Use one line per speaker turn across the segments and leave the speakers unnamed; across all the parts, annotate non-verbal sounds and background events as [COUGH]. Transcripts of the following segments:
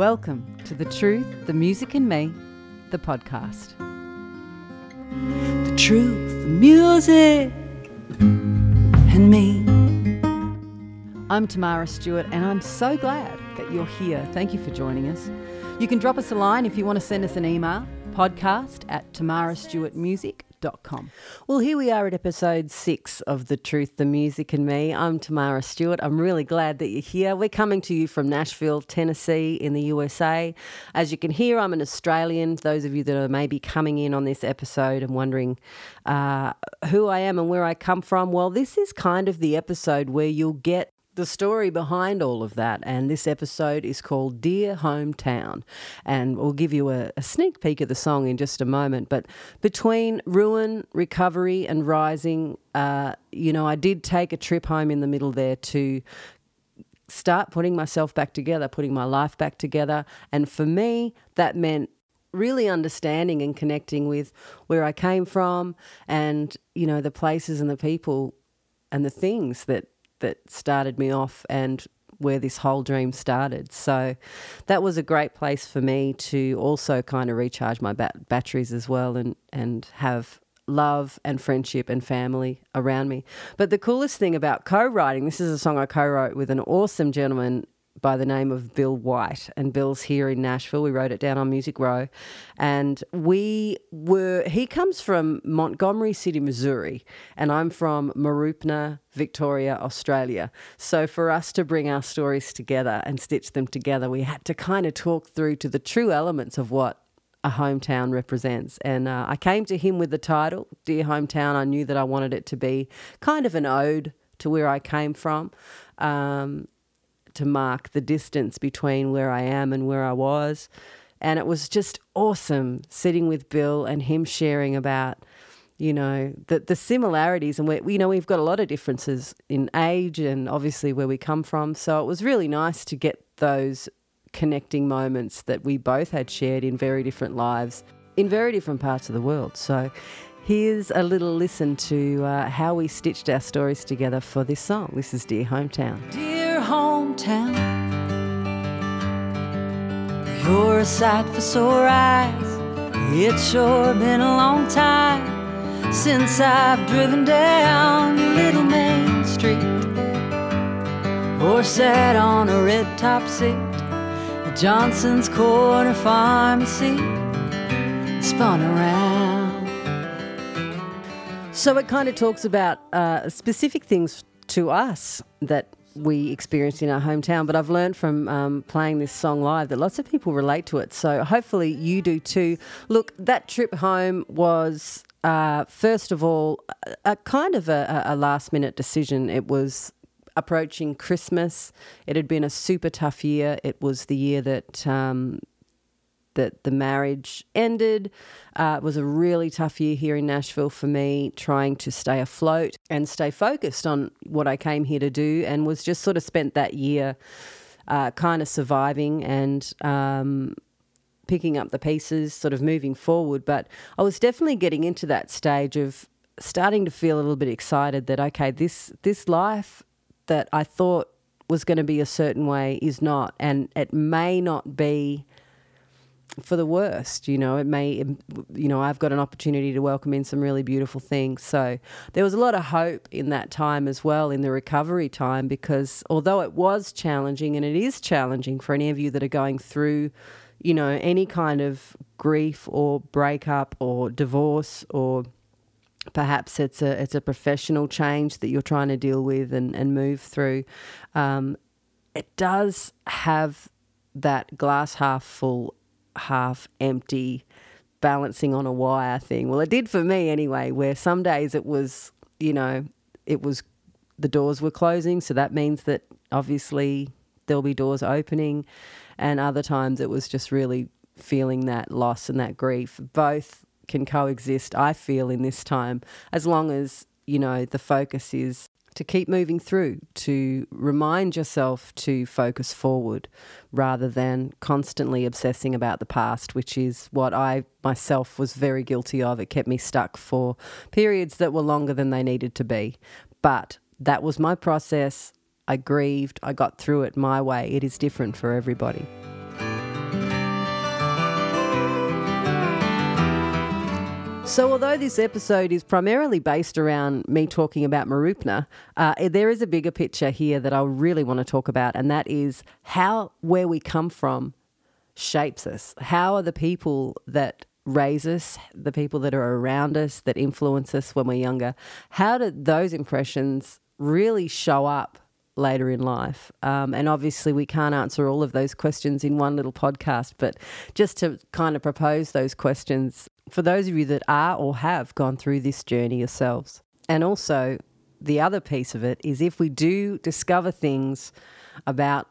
Welcome to The Truth, The Music and Me, the podcast.
The truth, the music, and me.
I'm Tamara Stewart, and I'm so glad that you're here. Thank you for joining us. You can drop us a line if you want to send us an email podcast at Well, here we are at episode six of The Truth, the Music and Me. I'm Tamara Stewart. I'm really glad that you're here. We're coming to you from Nashville, Tennessee, in the USA. As you can hear, I'm an Australian. Those of you that are maybe coming in on this episode and wondering uh, who I am and where I come from, well, this is kind of the episode where you'll get the story behind all of that. And this episode is called Dear Hometown. And we'll give you a, a, sneak peek of the song in just a moment. But between ruin, recovery, and rising, uh, you know, I did take a trip home in the middle there to start putting myself back together, putting my life back together. And for me, that meant really understanding and connecting with where I came from and, you know, the places and the people and the things that that started me off and where this whole dream started. So that was a great place for me to also kind of recharge my bat- batteries as well and, and have love and friendship and family around me. But the coolest thing about co writing, this is a song I co wrote with an awesome gentleman by the name of Bill White, and Bill's here in Nashville. We wrote it down on Music Row, and we were. He comes from Montgomery City, Missouri, and I'm from Mooroopna, Victoria, Australia. So for us to bring our stories together and stitch them together, we had to kind of talk through to the true elements of what a hometown represents. And uh, I came to him with the title, Dear Hometown. I knew that I wanted it to be kind of an ode to where I came from. Um, to mark the distance between where I am and where I was. And it was just awesome sitting with Bill and him sharing about, you know, the, the similarities. And we, you know, we've got a lot of differences in age and obviously where we come from. So it was really nice to get those connecting moments that we both had shared in very different lives in very different parts of the world. So here's a little listen to uh, how we stitched our stories together for this song. This is Dear Hometown.
Dear hometown. You're a sight for sore eyes. It's sure been a long time since I've driven down little main street or sat on a red top seat at Johnson's Corner Pharmacy. Spun around.
So it kind of talks about uh, specific things to us that we experienced in our hometown. But I've learned from um, playing this song live that lots of people relate to it. So hopefully you do too. Look, that trip home was, uh, first of all, a, a kind of a, a last minute decision. It was approaching Christmas. It had been a super tough year. It was the year that um, that the marriage ended. Uh, it was a really tough year here in Nashville for me, trying to stay afloat and stay focused on what I came here to do, and was just sort of spent that year uh, kind of surviving and. Um, picking up the pieces, sort of moving forward. But I was definitely getting into that stage of starting to feel a little bit excited that okay, this this life that I thought was going to be a certain way is not, and it may not be for the worst. You know, it may, you know, I've got an opportunity to welcome in some really beautiful things. So there was a lot of hope in that time as well, in the recovery time, because although it was challenging and it is challenging for any of you that are going through, you know, any kind of grief or breakup or divorce or perhaps it's a it's a professional change that you're trying to deal with and, and move through. Um, it does have that glass half full half empty, balancing on a wire thing. Well, it did for me anyway, where some days it was, you know, it was the doors were closing. So that means that obviously there'll be doors opening. And other times it was just really feeling that loss and that grief. Both can coexist, I feel, in this time, as long as, you know, the focus is to keep moving through, to remind yourself to focus forward rather than constantly obsessing about the past, which is what I myself was very guilty of. It kept me stuck for periods that were longer than they needed to be. But that was my process. I grieved, I got through it my way. It is different for everybody. So, although this episode is primarily based around me talking about Mooroopna, uh, there is a bigger picture here that I really want to talk about, and that is how where we come from shapes us. How are the people that raise us, the people that are around us, that influence us when we're younger, how do those impressions really show up later in life. Um, and obviously, we can't answer all of those questions in one little podcast, but just to kind of propose those questions for those of you that are or have gone through this journey yourselves. And also, the other piece of it is if we do discover things about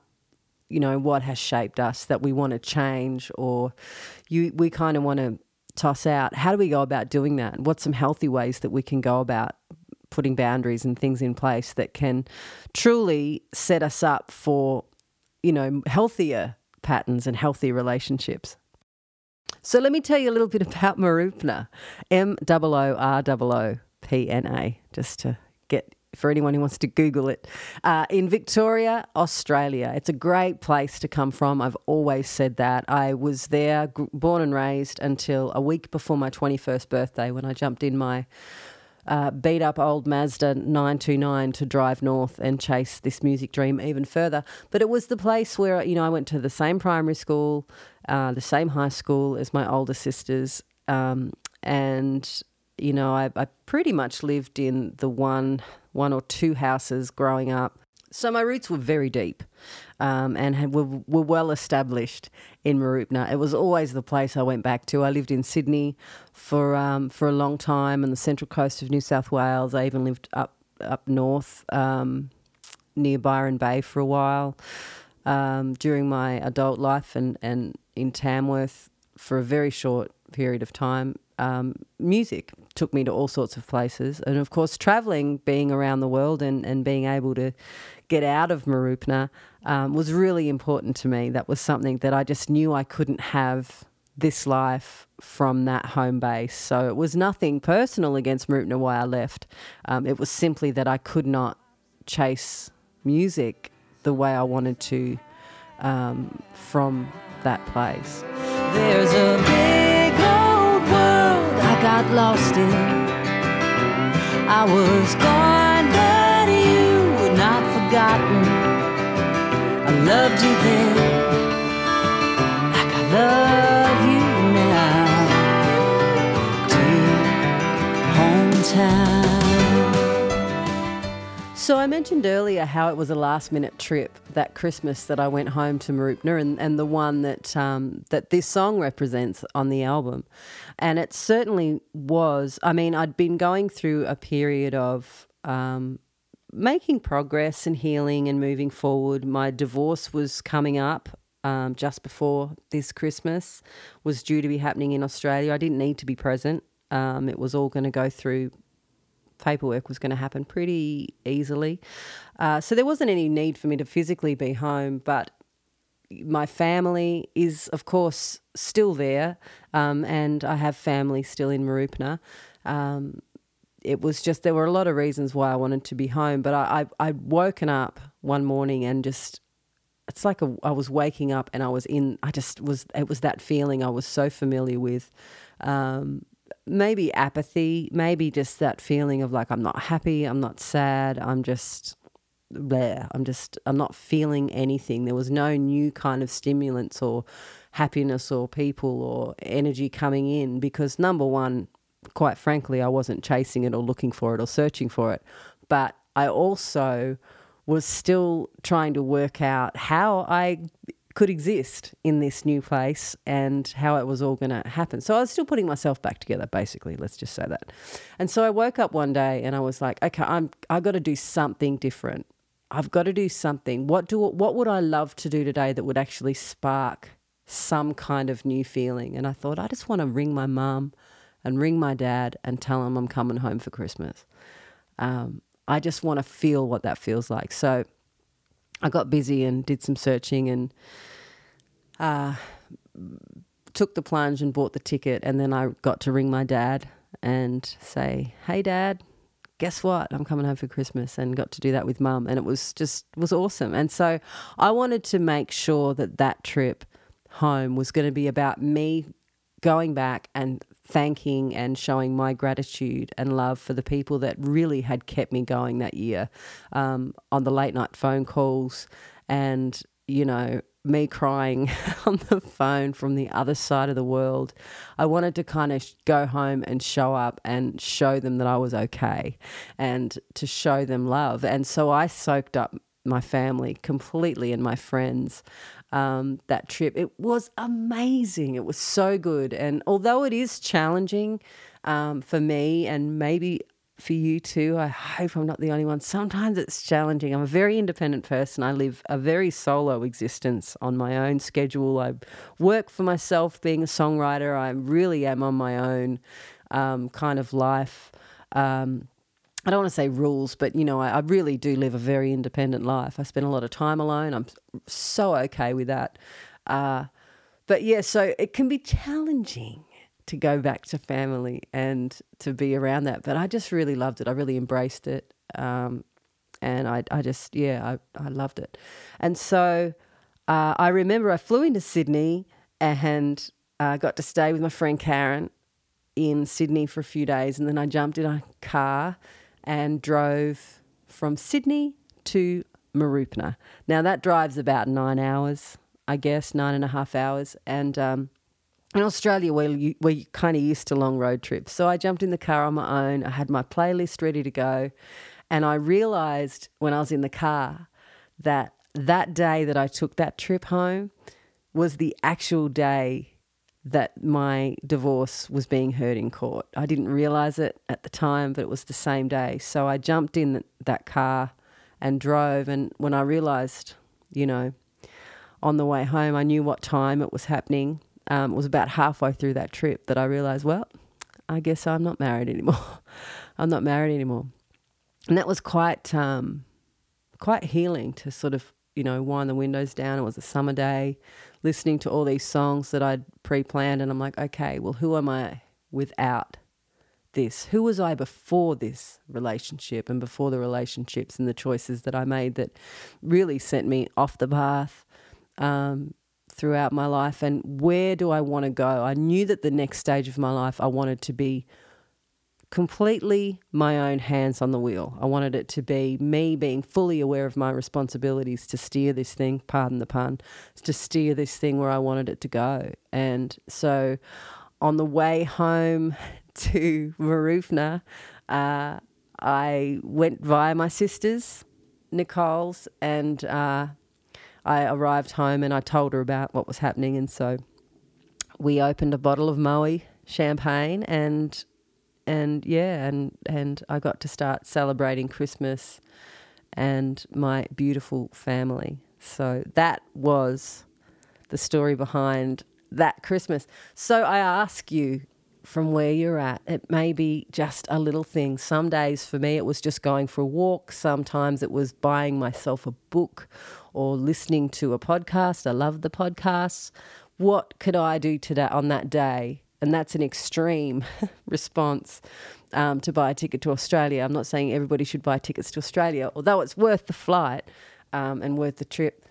you know what has shaped us that we want to change or you we kind of want to toss out how do we go about doing that what's some healthy ways that we can go about putting boundaries and things in place that can truly set us up for you know healthier patterns and healthy relationships so let me tell you a little bit [LAUGHS] about Mooroopna, M O R O P N A, just to get for anyone who wants to Google it. Uh, in Victoria, Australia. It's a great place to come from. I've always said that. I was there, g- born and raised, until a week before my 21st birthday when I jumped in my uh, beat up old Mazda 929 to drive north and chase this music dream even further. But it was the place where, you know, I went to the same primary school, uh, the same high school as my older sisters. Um, and, you know, I, I pretty much lived in the one, one or two houses growing up. So my roots were very deep um, and had, were, were well established in Mooroopna. It was always the place I went back to. I lived in Sydney for um, for a long time on the central coast of New South Wales. I even lived up up north um, near Byron Bay for a while um, during my adult life, and and in Tamworth for a very short period of time. Um, music took me to all sorts of places, and of course, traveling, being around the world, and and being able to get out of Mooroopna um, was really important to me. That was something that I just knew I couldn't have this life from that home base. So it was nothing personal against Mooroopna why I left. Um, it was simply that I could not chase music the way I wanted to um, from that place.
There's a got lost in. I was gone, but you were not forgotten. I loved you then, like I love
So I mentioned earlier how it was a last minute trip that Christmas that I went home to Mooroopna and, and the one that um, that this song represents on the album. And it certainly was. I mean, I'd been going through a period of um, making progress and healing and moving forward. My divorce was coming up um, just before this Christmas, was due to be happening in Australia. I didn't need to be present. Um, it was all going to go through paperwork was going to happen pretty easily. Uh, so there wasn't any need for me to physically be home, but my family is, of course, still there, um, and I have family still in Mooroopna. Um, it was just there were a lot of reasons why I wanted to be home, but I I I'd woken up one morning and just it's like a, I was waking up and I was in I just was it was that feeling I was so familiar with. Um, maybe apathy, maybe just that feeling of like I'm not happy, I'm not sad, I'm just there. I'm just I'm not feeling anything. There was no new kind of stimulants or happiness or people or energy coming in because number one, quite frankly, I wasn't chasing it or looking for it or searching for it. But I also was still trying to work out how I could exist in this new place and how it was all going to happen. So I was still putting myself back together, basically. Let's just say that. And so I woke up one day and I was like, okay, I'm I got to do something different. I've got to do something. What do what would I love to do today that would actually spark some kind of new feeling? And I thought I just want to ring my mum and ring my dad and tell them I'm coming home for Christmas. Um, I just want to feel what that feels like. So I got busy and did some searching and uh, took the plunge and bought the ticket. And then I got to ring my dad and say, "Hey, Dad, guess what? I'm coming home for Christmas." And got to do that with Mum, and it was just was awesome. And so I wanted to make sure that that trip home was going to be about me going back and thanking and showing my gratitude and love for the people that really had kept me going that year um, on the late night phone calls and, you know, me crying [LAUGHS] on the phone from the other side of the world. I wanted to kind of go home and show up and show them that I was okay and to show them love. And so I soaked up my family completely and my friends um, that trip. It was amazing. It was so good. And although it is challenging um, for me and maybe for you too, I hope I'm not the only one. Sometimes it's challenging. I'm a very independent person. I live a very solo existence on my own schedule. I work for myself being a songwriter. I really am on my own um, kind of life. Um, I don't want to say rules, but you know, I, I, really do live a very independent life. I spend a lot of time alone. I'm so okay with that. Uh, but yeah, so it can be challenging to go back to family and to be around that. But I just really loved it. I really embraced it. Um, and I, I just, yeah, I, I loved it. And so uh, I remember I flew into Sydney and uh, got to stay with my friend Karen in Sydney for a few days. And then I jumped in a car and drove from Sydney to Mooroopna. Now that drives about nine hours, I guess, nine and a half hours. And um, in Australia, we're, we're kind of used to long road trips. So I jumped in the car on my own. I had my playlist ready to go. And I realized when I was in the car that that day that I took that trip home was the actual day that my divorce was being heard in court. I didn't realize it at the time, but it was the same day. So I jumped in that car and drove. And when I realized, you know, on the way home, I knew what time it was happening. Um, it was about halfway through that trip that I realized, well, I guess I'm not married anymore. [LAUGHS] I'm not married anymore. And that was quite, um, quite healing to sort of, you know, wind the windows down. It was a summer day listening to all these songs that I'd pre planned, and I'm like, okay, well, who am I without this? Who was I before this relationship and before the relationships and the choices that I made that really sent me off the path um, throughout my life? And where do I want to go? I knew that the next stage of my life I wanted to be completely my own hands on the wheel. I wanted it to be me being fully aware of my responsibilities to steer this thing, pardon the pun, to steer this thing where I wanted it to go. And so on the way home [LAUGHS] to Mooroopna, uh, I went via my sister's, Nicole's, and uh, I arrived home and I told her about what was happening. And so we opened a bottle of Moët champagne and and yeah, and and I got to start celebrating Christmas and my beautiful family. So that was the story behind that Christmas. So I ask you from where you're at, it may be just a little thing. Some days for me, it was just going for a walk. Sometimes it was buying myself a book or listening to a podcast. I love the podcasts. What could I do today on that day and that's an extreme [LAUGHS] response um, to buy a ticket to Australia. I'm not saying everybody should buy tickets to Australia, although it's worth the flight um, and worth the trip.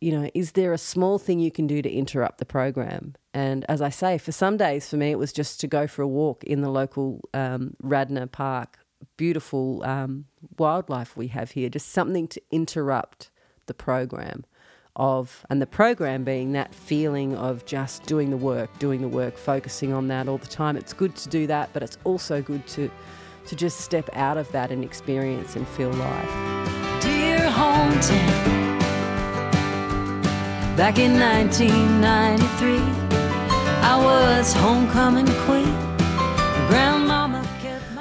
You know, is there a small thing you can do to interrupt the program? And as I say, for some days for me, it was just to go for a walk in the local um, Radnor Park. Beautiful um, wildlife we have here, just something to interrupt the program of, and the program being that feeling of just doing the work, doing the work, focusing on that all the time. It's good to do that, but it's also good to, to just step out of that and experience and feel life.
Dear hometown, back in 1993, I was homecoming queen. Grandmama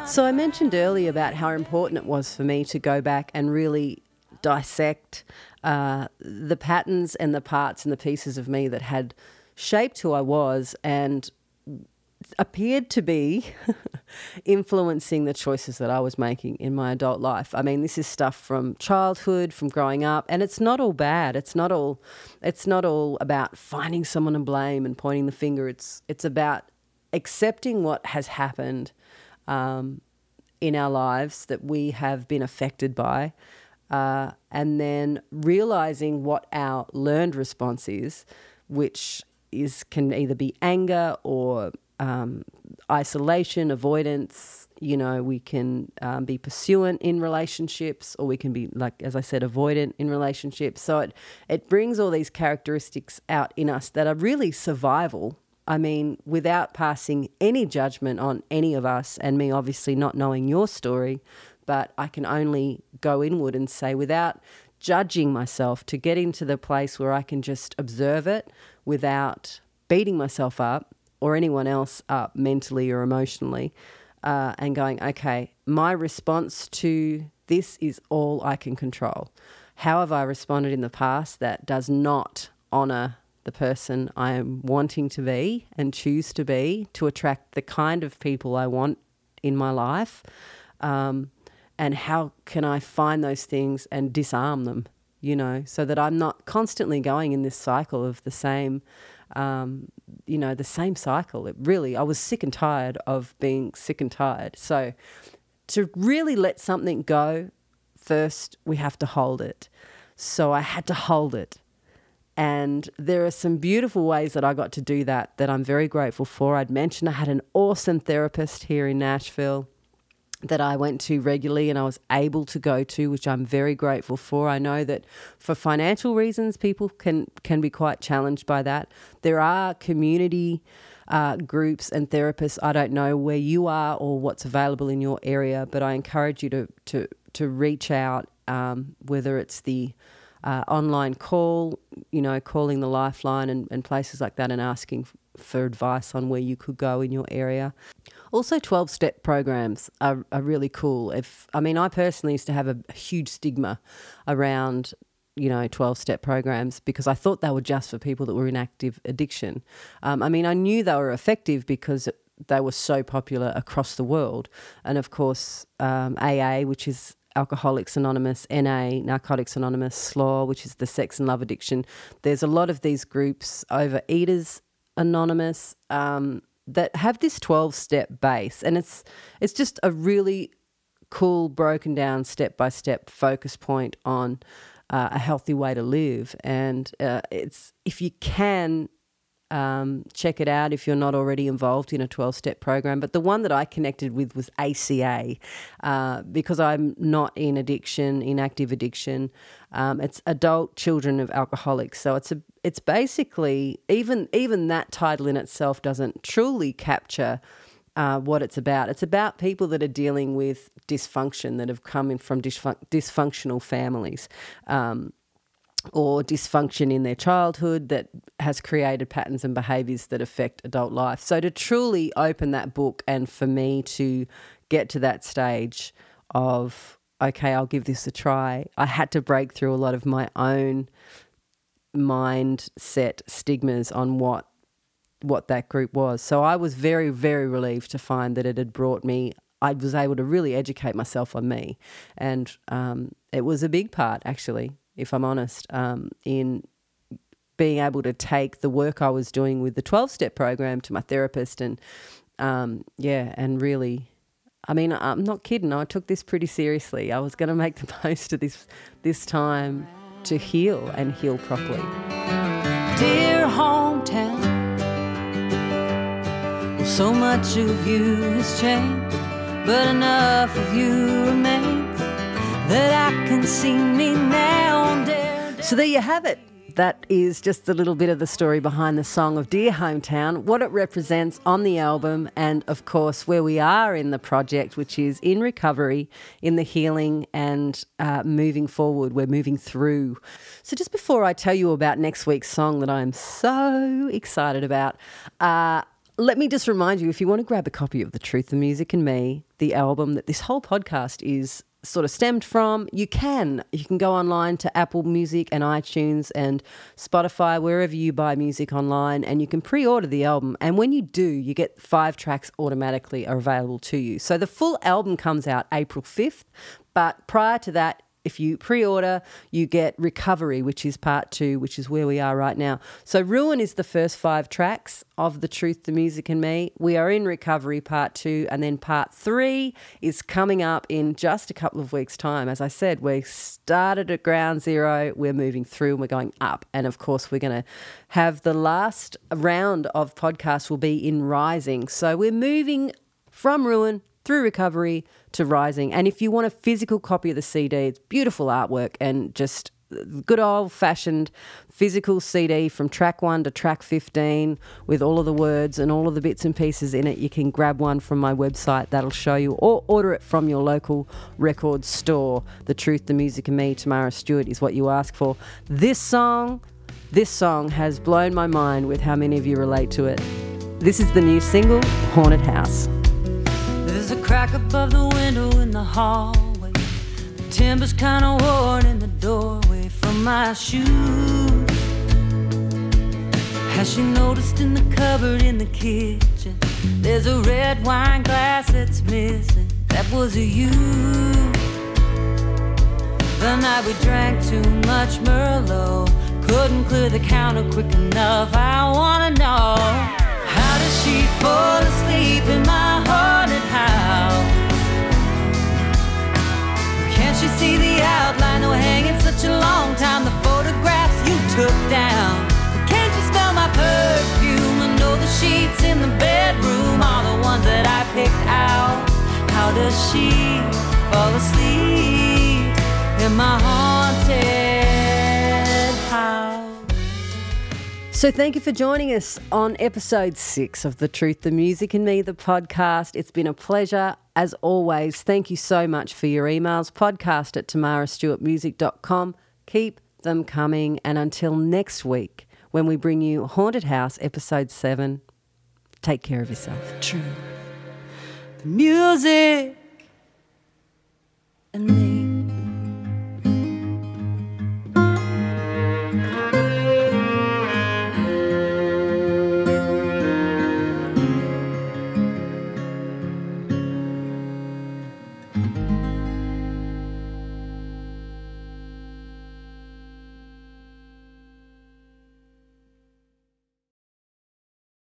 so I mentioned earlier about how important it was for me to go back and really dissect uh, the patterns and the parts and the pieces of me that had shaped who I was and appeared to be [LAUGHS] influencing the choices that I was making in my adult life. I mean, this is stuff from childhood, from growing up, and it's not all bad. It's not all it's not all about finding someone to blame and pointing the finger. It's it's about accepting what has happened um, in our lives that we have been affected by uh, and then realizing what our learned response is, which is can either be anger or um, isolation, avoidance. You know, we can um, be pursuant in relationships, or we can be, like as I said, avoidant in relationships. So it it brings all these characteristics out in us that are really survival. I mean, without passing any judgment on any of us, and me obviously not knowing your story, but I can only go inward and say, without judging myself, to get into the place where I can just observe it without beating myself up or anyone else up mentally or emotionally, uh, and going, okay, my response to this is all I can control. How have I responded in the past that does not honor the person I am wanting to be and choose to be to attract the kind of people I want in my life? Um, and how can I find those things and disarm them, you know, so that I'm not constantly going in this cycle of the same um, you know, the same cycle. It really, I was sick and tired of being sick and tired. So to really let something go, first we have to hold it. So I had to hold it. And there are some beautiful ways that I got to do that that I'm very grateful for. I'd mentioned I had an awesome therapist here in Nashville that I went to regularly and I was able to go to, which I'm very grateful for. I know that for financial reasons, people can can be quite challenged by that. There are community uh, groups and therapists. I don't know where you are or what's available in your area, but I encourage you to to to reach out, um, whether it's the uh, online call, you know, calling the Lifeline and, and places like that, and asking for advice on where you could go in your area. Also, 12 step programs are, are really cool. If I mean, I personally used to have a, huge stigma around you know 12 step programs because I thought they were just for people that were in active addiction. Um, I mean, I knew they were effective because they were so popular across the world. And of course, um, AA, which is Alcoholics Anonymous, NA, Narcotics Anonymous, SLAA, which is the sex and love addiction. There's a lot of these groups Overeaters Anonymous. Um, that have this 12 step base and it's it's just a really cool broken down step by step focus point on uh, a healthy way to live and uh, it's if you can um, check it out if you're not already involved in a 12 step program. But the one that I connected with was ACA uh, because I'm not in addiction, in active addiction. Um, it's adult children of alcoholics. So it's a it's basically even even that title in itself doesn't truly capture uh, what it's about. It's about people that are dealing with dysfunction that have come in from dysfun- dysfunctional families. Um, or dysfunction in their childhood that has created patterns and behaviors that affect adult life. So, to truly open that book and for me to get to that stage of, okay, I'll give this a try, I had to break through a lot of my own mindset stigmas on what what that group was. So I was very very relieved to find that it had brought me I was able to really educate myself on me and um, it was a big part actually if I'm honest um, in being able to take the work I was doing with the 12 step program to my therapist and um, yeah and really I mean I'm not kidding I took this pretty seriously I was going to make the [LAUGHS] most of this this time to heal and heal properly.
Dear hometown, so much of you has changed, but enough of you remains
So there you have it. That is just a little bit of the story behind the song of Dear Hometown, what it represents on the album, and of course, where we are in the project, which is in recovery, in the healing, and uh, moving forward. We're moving through. So, just before I tell you about next week's song that I'm so excited about, uh, let me just remind you if you want to grab a copy of The Truth, the Music, and Me, the album that this whole podcast is sort of stemmed from, you can. You can go online to Apple Music and iTunes and Spotify, wherever you buy music online, and you can pre order the album. And when you do, you get five tracks automatically are available to you. So the full album comes out April 5th, but prior to that, if you pre order, you get Recovery, which is part two, which is where we are right now. So, Ruin is the first five tracks of The Truth, the Music, and Me. We are in Recovery part two, and then part three is coming up in just a couple of weeks' time. As I said, we started at ground zero, we're moving through, and we're going up. And of course, we're going to have the last round of podcasts will be in Rising. So, we're moving from Ruin through recovery to rising. And if you want a physical copy of the CD, it's beautiful artwork and just good old fashioned physical CD from track one to track 15 with all of the words and all of the bits and pieces in it. You can grab one from my website that'll show you, or order it from your local record store. The Truth, the Music, and Me, Tamara Stewart is what you ask for. This song, this song has blown my mind with how many of you relate to it. This is the new single, Haunted House.
There's a crack above the window in the hallway. The timber's kinda worn in the doorway from my shoes. Has she noticed in the cupboard in the kitchen? There's a red wine glass that's missing. That was a you. The night we drank too much Merlot. Couldn't clear the counter quick enough. I wanna know how does she fall asleep in my Can't you see the outline? Oh, they were hanging such a long time. The photographs you took down. Can't you smell my perfume? I know the sheets in the bedroom are the ones that I picked out. How does she fall asleep in my haunted
So, thank you for joining us on episode six of The Truth, the Music, and Me, the podcast. It's been a pleasure. As always, thank you so much for your emails. Podcast at tamarastewartmusic.com. Keep them coming. And until next week, when we bring you Haunted House, episode seven, take care of yourself.
True. The music and me.